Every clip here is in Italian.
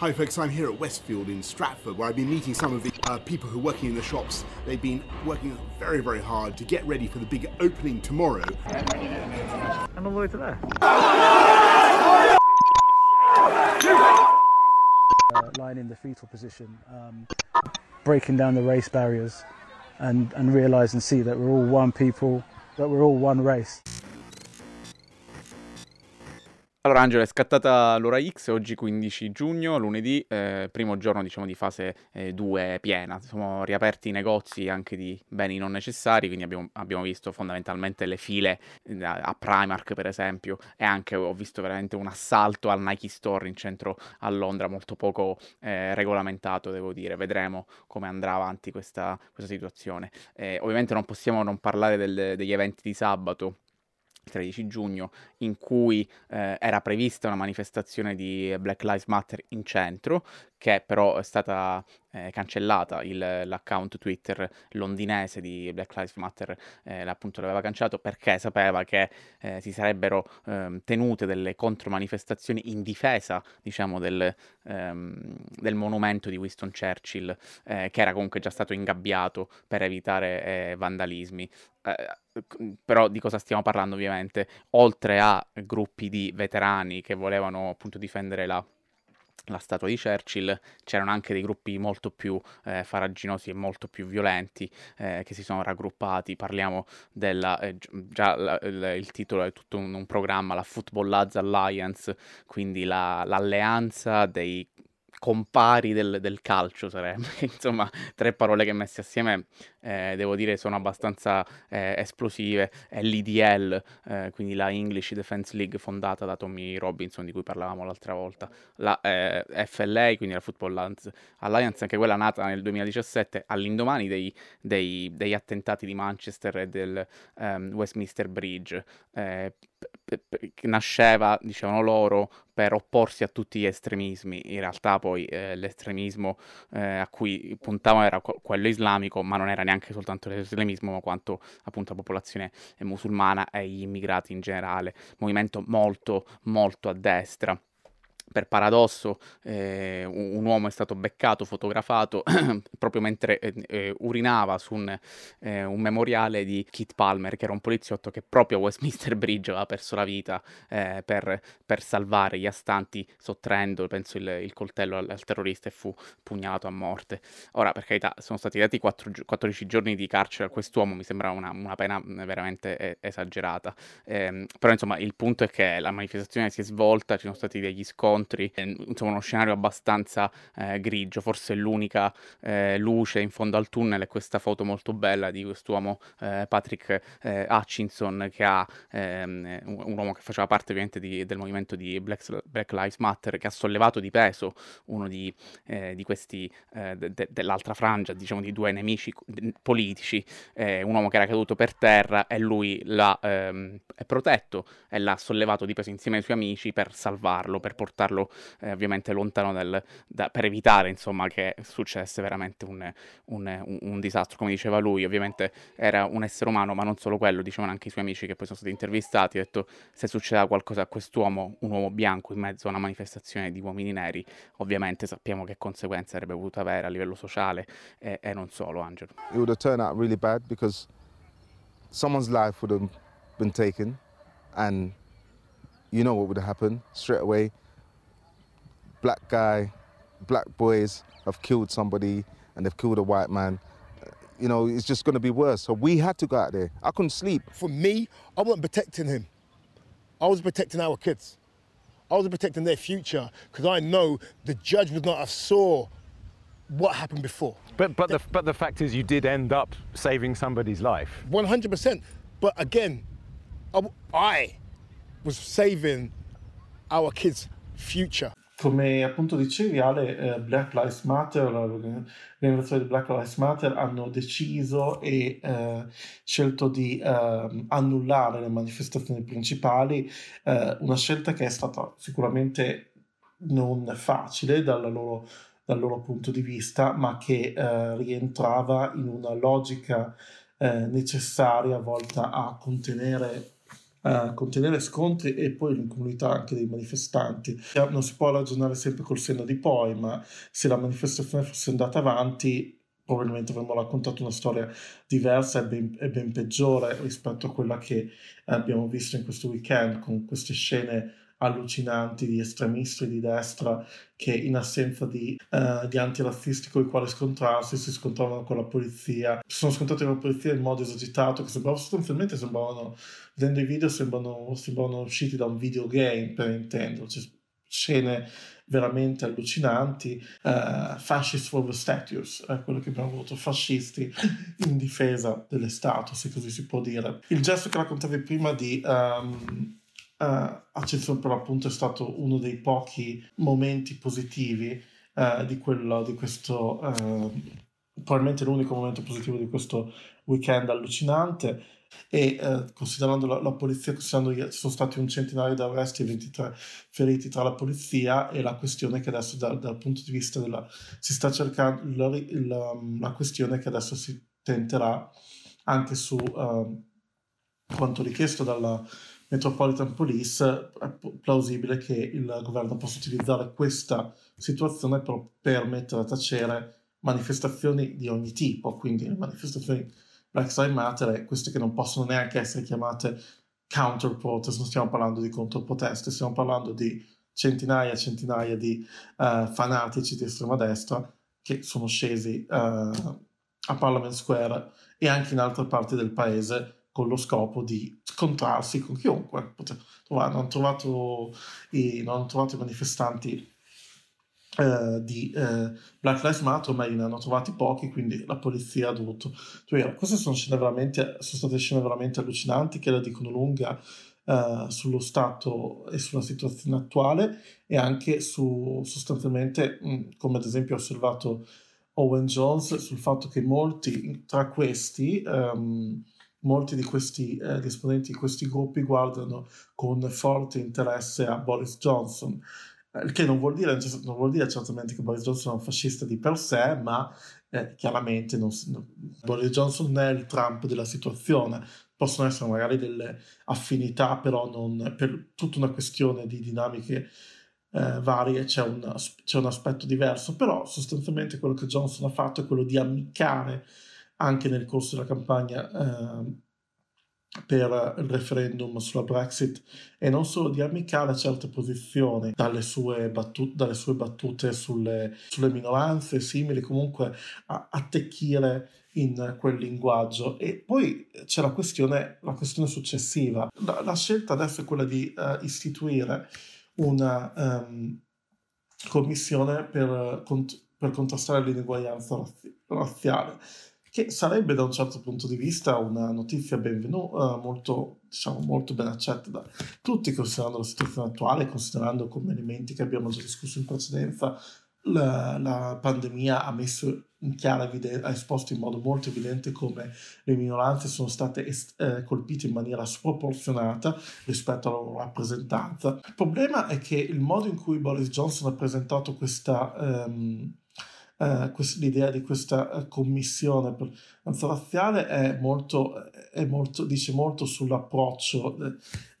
Hi, folks. I'm here at Westfield in Stratford, where I've been meeting some of the uh, people who are working in the shops. They've been working very, very hard to get ready for the big opening tomorrow. And all the way to there. Uh, lying in the fetal position, um, breaking down the race barriers, and, and realise and see that we're all one people, that we're all one race. Allora Angelo, è scattata l'ora X, oggi 15 giugno, lunedì, eh, primo giorno diciamo di fase 2 eh, piena, sono riaperti i negozi anche di beni non necessari, quindi abbiamo, abbiamo visto fondamentalmente le file eh, a Primark per esempio e anche ho visto veramente un assalto al Nike Store in centro a Londra, molto poco eh, regolamentato devo dire, vedremo come andrà avanti questa, questa situazione. Eh, ovviamente non possiamo non parlare del, degli eventi di sabato 13 giugno in cui eh, era prevista una manifestazione di Black Lives Matter in centro che però è stata eh, cancellata, il, l'account Twitter londinese di Black Lives Matter eh, appunto l'aveva cancellato perché sapeva che eh, si sarebbero ehm, tenute delle contromanifestazioni in difesa diciamo del, ehm, del monumento di Winston Churchill eh, che era comunque già stato ingabbiato per evitare eh, vandalismi. Però di cosa stiamo parlando ovviamente? Oltre a gruppi di veterani che volevano appunto difendere la la statua di Churchill, c'erano anche dei gruppi molto più eh, faraginosi e molto più violenti eh, che si sono raggruppati. Parliamo della, eh, già la, il, il, titolo è tutto un, un, programma, la Football Lads Alliance, quindi la, l'alleanza dei compari del, del calcio sarebbe, insomma tre parole che messe assieme eh, devo dire sono abbastanza eh, esplosive, è l'IDL, eh, quindi la English Defense League fondata da Tommy Robinson di cui parlavamo l'altra volta, la eh, FLA, quindi la Football Alliance, anche quella nata nel 2017 all'indomani dei, dei, degli attentati di Manchester e del um, Westminster Bridge, eh, nasceva, dicevano loro, per opporsi a tutti gli estremismi. In realtà poi eh, l'estremismo eh, a cui puntavano era quello islamico, ma non era neanche soltanto l'estremismo, ma quanto appunto la popolazione musulmana e gli immigrati in generale. Movimento molto, molto a destra per paradosso eh, un, uomo è stato beccato, fotografato proprio mentre eh, eh, urinava su un, eh, un, memoriale di Keith Palmer, che era un poliziotto che proprio a Westminster Bridge aveva perso la vita eh, per, per, salvare gli astanti, sottraendo, penso, il, il coltello al, al, terrorista e fu pugnalato a morte. Ora, per carità, sono stati dati 4, 14 giorni di carcere a quest'uomo, mi sembra una, una pena veramente eh, esagerata. Ehm, però, insomma, il punto è che la manifestazione si è svolta, ci sono stati degli scontri, scontri, insomma uno scenario abbastanza eh, grigio, forse l'unica eh, luce in fondo al tunnel è questa foto molto bella di quest'uomo eh, Patrick eh, Hutchinson che ha ehm, un uomo che faceva parte ovviamente di, del movimento di Black, Black, Lives Matter che ha sollevato di peso uno di, eh, di questi eh, de, dell'altra frangia, diciamo di due nemici politici, un uomo che era caduto per terra e lui l'ha ehm, protetto e l'ha sollevato di peso insieme ai suoi amici per salvarlo, per portarlo portarlo eh, ovviamente lontano dal, da, per evitare insomma che successe veramente un, un, un, un, disastro. Come diceva lui ovviamente era un essere umano ma non solo quello dicevano anche i suoi amici che poi sono stati intervistati ha detto se succedeva qualcosa a quest'uomo un uomo bianco in mezzo a una manifestazione di uomini neri ovviamente sappiamo che conseguenze avrebbe potuto avere a livello sociale e, e non solo Angelo. It would have turned out really bad because someone's life would have been taken and you know what would have happened straight away black guy, black boys have killed somebody and they've killed a white man. You know, it's just going to be worse. So we had to go out there. I couldn't sleep. For me, I wasn't protecting him. I was protecting our kids. I was protecting their future because I know the judge would not have saw what happened before. But but the but the fact is, you did end up saving somebody's life. One hundred percent. But again, I, I was saving our kids' future. Come appunto dicevi Ale, eh, Black Lives Matter, l'organizzazione di Black Lives Matter hanno deciso e eh, scelto di eh, annullare le manifestazioni principali, eh, una scelta che è stata sicuramente non facile loro, dal loro punto di vista, ma che eh, rientrava in una logica eh, necessaria volta a contenere uh, contenere scontri e poi l'incomunità anche dei manifestanti. Non si può ragionare sempre col senno di poi, ma se la manifestazione fosse andata avanti probabilmente avremmo raccontato una storia diversa e ben, e ben, peggiore rispetto a quella che abbiamo visto in questo weekend con queste scene allucinanti di estremisti di destra che in assenza di, uh, di antirazzisti con i quali scontrarsi si scontravano con la polizia. Si sono scontrati con la polizia in modo esagitato che sembrava sostanzialmente sembravano vedendo i video sembrano, sembrano usciti da un videogame per intenderci scene veramente allucinanti. Uh, fascist for the statues è quello che abbiamo avuto fascisti in difesa delle statue se così si può dire. Il gesto che raccontavi prima di um, uh, accezione per l'appunto è stato uno dei pochi momenti positivi uh, di, quello, di questo, uh, probabilmente l'unico momento positivo di questo weekend allucinante. E uh, considerando la, la, polizia, considerando ci sono stati un centinaio di arresti e 23 feriti tra la polizia e la questione che adesso da, dal punto di vista della si sta cercando la, la, la questione che adesso si tenterà anche su quanto richiesto dalla Metropolitan Police, è plausibile che il governo possa utilizzare questa situazione per, per mettere a tacere manifestazioni di ogni tipo, quindi manifestazioni Black Lives Matter e queste che non possono neanche essere chiamate counter protest, non stiamo parlando di controproteste, stiamo parlando di centinaia e centinaia di uh, fanatici di estrema destra che sono scesi uh, a Parliament Square e anche in altre parti del paese con lo scopo di scontrarsi con chiunque. non, hanno trovato i, non hanno trovato i manifestanti eh, di eh, Black Lives Matter, ma ne hanno trovati pochi, quindi la polizia ha dovuto... Cioè, queste sono, scene veramente, sono state scene veramente allucinanti che la dicono lunga Uh, sullo stato e sulla situazione attuale e anche su sostanzialmente, mh, come ad esempio ha osservato Owen Jones, sul fatto che molti tra questi um, molti di questi eh, esponenti di questi gruppi guardano con forte interesse a Boris Johnson, eh, il che non vuol, dire, non vuol dire certamente che Boris Johnson è un fascista di per sé, ma eh, chiaramente non, non, Boris Johnson è il Trump della situazione. Possono essere magari delle affinità, però non per tutta una questione di dinamiche eh, varie c'è un, c'è un aspetto diverso. Però sostanzialmente quello che Johnson ha fatto è quello di ammiccare anche nel corso della campagna eh, per il referendum sulla Brexit e non solo di ammiccare certe posizioni dalle sue, battu- dalle sue battute sulle, sulle, minoranze simili, comunque a attecchire in quel linguaggio. E poi c'è la questione, la questione successiva. La, la, scelta adesso è quella di uh, istituire una um, commissione per, cont- per contrastare l'ineguaglianza razzi- razziale che sarebbe da un certo punto di vista una notizia benvenuta, uh, molto, diciamo, molto ben accetta da tutti, considerando la situazione attuale, considerando come elementi che abbiamo già discusso in precedenza, la, la pandemia ha messo in chiara evidenza, ha esposto in modo molto evidente come le minoranze sono state est- eh, colpite in maniera sproporzionata rispetto alla loro rappresentanza. Il problema è che il modo in cui Boris Johnson ha presentato questa... Um, eh, l'idea di questa eh, commissione razziale è molto, è molto, dice molto sull'approccio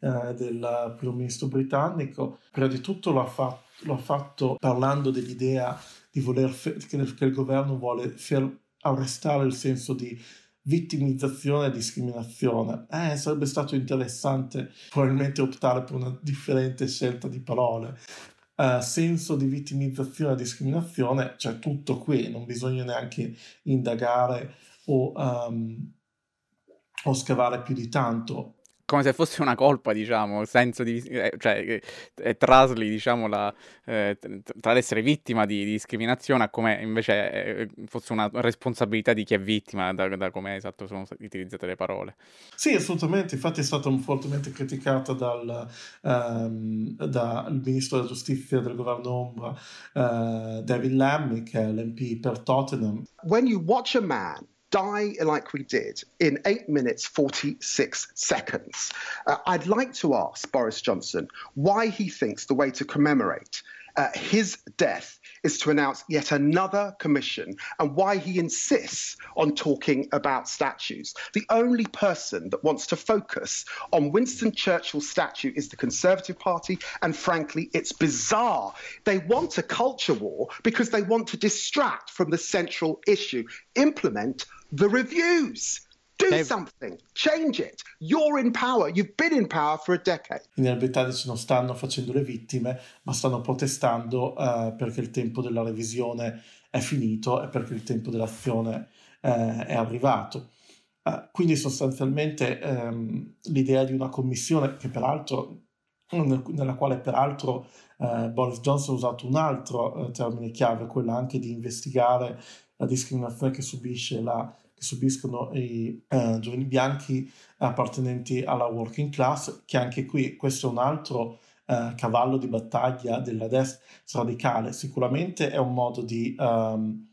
eh, del primo ministro britannico. Prima di tutto lo ha, fatto, lo ha fatto parlando dell'idea di voler che, che il governo vuole fer- arrestare il senso di vittimizzazione e discriminazione. Eh, sarebbe stato interessante probabilmente optare per una differente scelta di parole, uh, senso di vittimizzazione e discriminazione, c'è tutto qui, non bisogna neanche indagare o, um, o scavare più di tanto come se fosse una colpa, diciamo, senso di, eh, cioè, eh, trasli, diciamo, la, eh, tra l'essere vittima di, di, discriminazione a come invece eh, fosse una responsabilità di chi è vittima, da, da come esatto sono utilizzate le parole. Sì, assolutamente, infatti è stata fortemente criticata dal, um, dal ministro della giustizia del governo Ombra, uh, David Lammy, che è l'MP per Tottenham. When you watch a man die like we did in 8 minutes 46 seconds. Uh, I'd like to ask Boris Johnson why he thinks the way to commemorate uh, his death is to announce yet another commission and why he insists on talking about statues. The only person that wants to focus on Winston Churchill's statue is the Conservative Party, and frankly, it's bizarre. They want a culture war because they want to distract from the central issue. Implement the reviews. Do something. Change it. You're in power. You've been in power for a decade. I neri britannici non stanno facendo le vittime, ma stanno protestando eh, perché il tempo della revisione è finito e perché il tempo dell'azione eh, è arrivato. Eh, quindi sostanzialmente ehm, l'idea di una commissione che peraltro nel- nella quale peraltro eh, Boris Johnson ha usato un altro eh, termine chiave, quello anche di investigare la discriminazione che subisce la che subiscono i eh, giovani bianchi appartenenti alla working class, che anche qui questo è un altro eh, cavallo di battaglia della destra radicale. Sicuramente è un modo di ehm,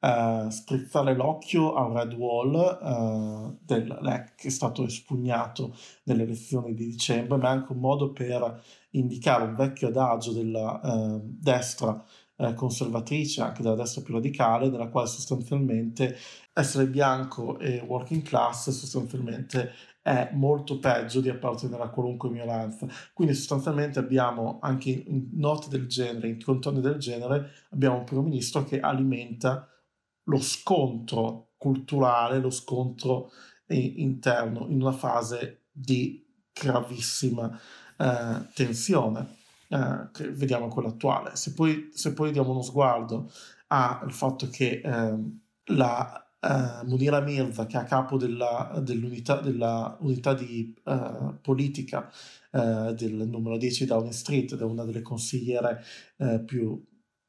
eh, strizzare l'occhio al Red Wall eh, del, che è stato espugnato nelle elezioni di dicembre, ma è anche un modo per indicare un vecchio adagio della eh, destra eh, conservatrice, anche della destra più radicale, nella quale sostanzialmente essere bianco e working class sostanzialmente è molto peggio di appartenere a qualunque minoranza. Quindi sostanzialmente abbiamo anche in note del genere, in contorni del genere, abbiamo un primo ministro che alimenta lo scontro culturale, lo scontro interno in una fase di gravissima eh, tensione. Eh, che vediamo quella attuale. Se poi, se poi diamo uno sguardo al fatto che ehm, la eh, Munira Mirza, che è a capo della, dell'unità, della unità di eh, politica eh, del numero 10 Downing Street, ed è una delle consigliere eh, più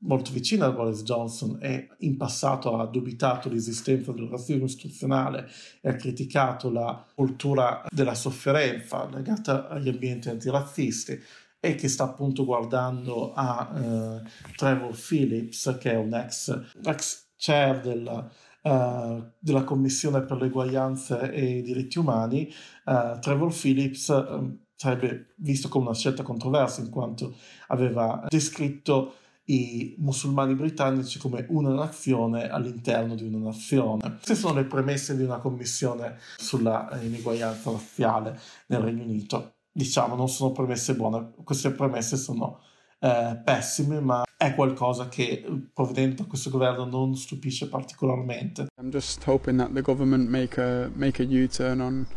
molto vicina a Boris Johnson e in passato ha dubitato l'esistenza del razzismo istituzionale e ha criticato la cultura della sofferenza legata agli ambienti antirazzisti e che sta appunto guardando a eh, Trevor Phillips, che è un ex, ex chair della, eh, della Commissione per l'eguaglianza e i diritti umani. Eh, Trevor Phillips eh, sarebbe visto come una scelta controversa in quanto aveva descritto i musulmani britannici come una nazione all'interno di una nazione. Queste sono le premesse di una commissione sulla ineguaglianza razziale nel Regno Unito diciamo, non sono premesse buone. Queste premesse sono eh, pessime, ma è qualcosa che provenendo da questo governo non stupisce particolarmente. I'm just hoping that the government make a make a U-turn on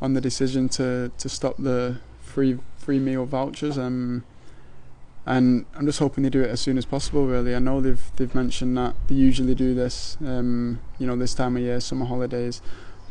on the decision to to stop the free free meal vouchers. Um, and I'm just hoping they do it as soon as possible. Really, I know they've they've mentioned that they usually do this, um, you know, this time of year, summer holidays.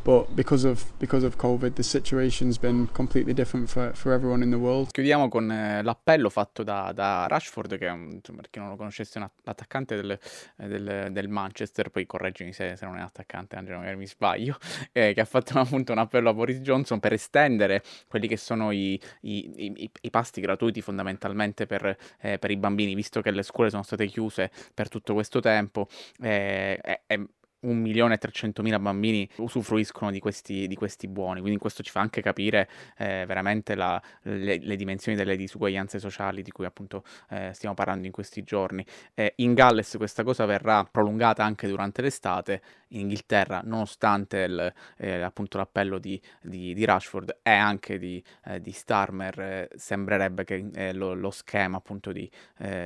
But because of because of COVID, the situation's been completely different for, for everyone in the world. Chiudiamo con eh, l'appello fatto da, da Rashford, che è un, per chi non lo conoscesse, un attaccante del, eh, del, del, Manchester, poi correggimi se, se non è attaccante, Angelo, magari mi sbaglio, eh, che ha fatto appunto un appello a Boris Johnson per estendere quelli che sono i, i, i, i pasti gratuiti fondamentalmente per, eh, per, i bambini, visto che le scuole sono state chiuse per tutto questo tempo. Eh, 1.300.000 bambini usufruiscono di questi, di questi, buoni, quindi questo ci fa anche capire eh, veramente la, le, le, dimensioni delle disuguaglianze sociali di cui appunto eh, stiamo parlando in questi giorni. Eh, in Galles questa cosa verrà prolungata anche durante l'estate, in Inghilterra nonostante il, eh, appunto l'appello di, di, di, Rashford e anche di, eh, Starmer, eh, sembrerebbe che lo, lo, schema appunto di,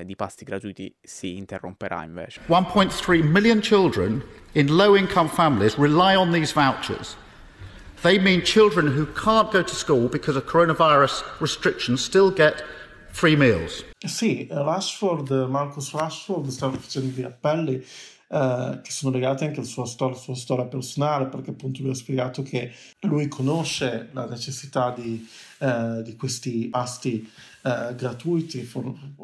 di pasti gratuiti si interromperà invece. 1.3 million children in low income families rely on these vouchers. They mean children who can't go to school because of coronavirus restrictions still get free meals. Sì, Rashford, Marcus Rashford sta facendo degli appelli eh, che sono legati anche alla sua storia, alla sua storia personale, perché appunto lui ha spiegato che lui conosce la necessità di, eh, di questi pasti eh, gratuiti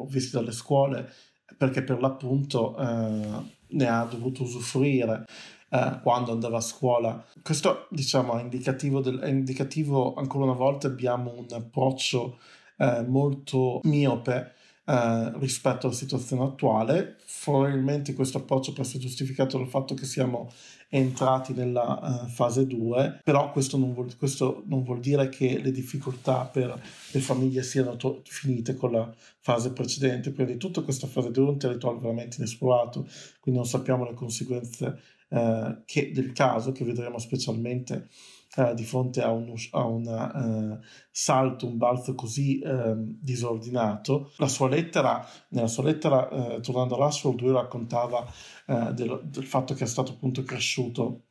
visti dalle scuole, perché per l'appunto eh, ne ha dovuto usufruire eh, quando andava a scuola. Questo diciamo è indicativo, del, è indicativo ancora una volta abbiamo un approccio eh, molto miope eh, rispetto alla situazione attuale. Probabilmente questo approccio può essere giustificato dal fatto che siamo entrati nella uh, fase 2, però questo non, vuol, questo non, vuol, dire che le difficoltà per le famiglie siano to- finite con la fase precedente. Prima di tutto questa fase 2 è un territorio veramente inesplorato, quindi non sappiamo le conseguenze uh, che, del caso, che vedremo specialmente uh, di fronte a un, a un salto, un balzo così ehm, disordinato. La sua lettera, nella sua lettera, tornando all'Ashford, lui raccontava eh, del, del, fatto che è stato appunto cresciuto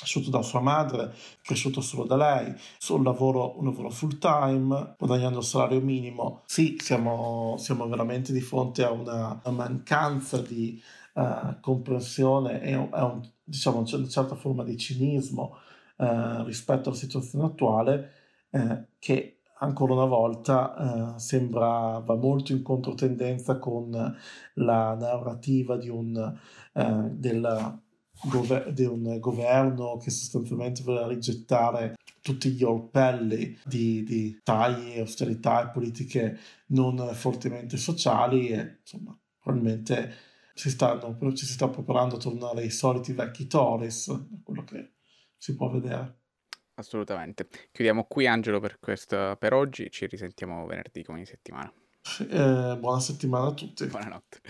cresciuto da sua madre, cresciuto solo da lei, sul lavoro, un lavoro full time, guadagnando il salario minimo. Sì, siamo, siamo veramente di fronte a una, una mancanza di uh, comprensione e a un, diciamo, una certa forma di cinismo uh, rispetto alla situazione attuale uh, che ancora una volta eh, sembra va molto in controtendenza con la narrativa di un, eh, del, gover- di un governo che sostanzialmente voleva rigettare tutti gli orpelli di, di tagli, austerità e politiche non fortemente sociali e insomma probabilmente si stanno, ci si sta preparando a tornare ai soliti vecchi Tories, quello che si può vedere. Assolutamente. Chiudiamo qui Angelo per, questo, per oggi, ci risentiamo venerdì come ogni settimana. Eh, buona settimana a tutti. Buonanotte.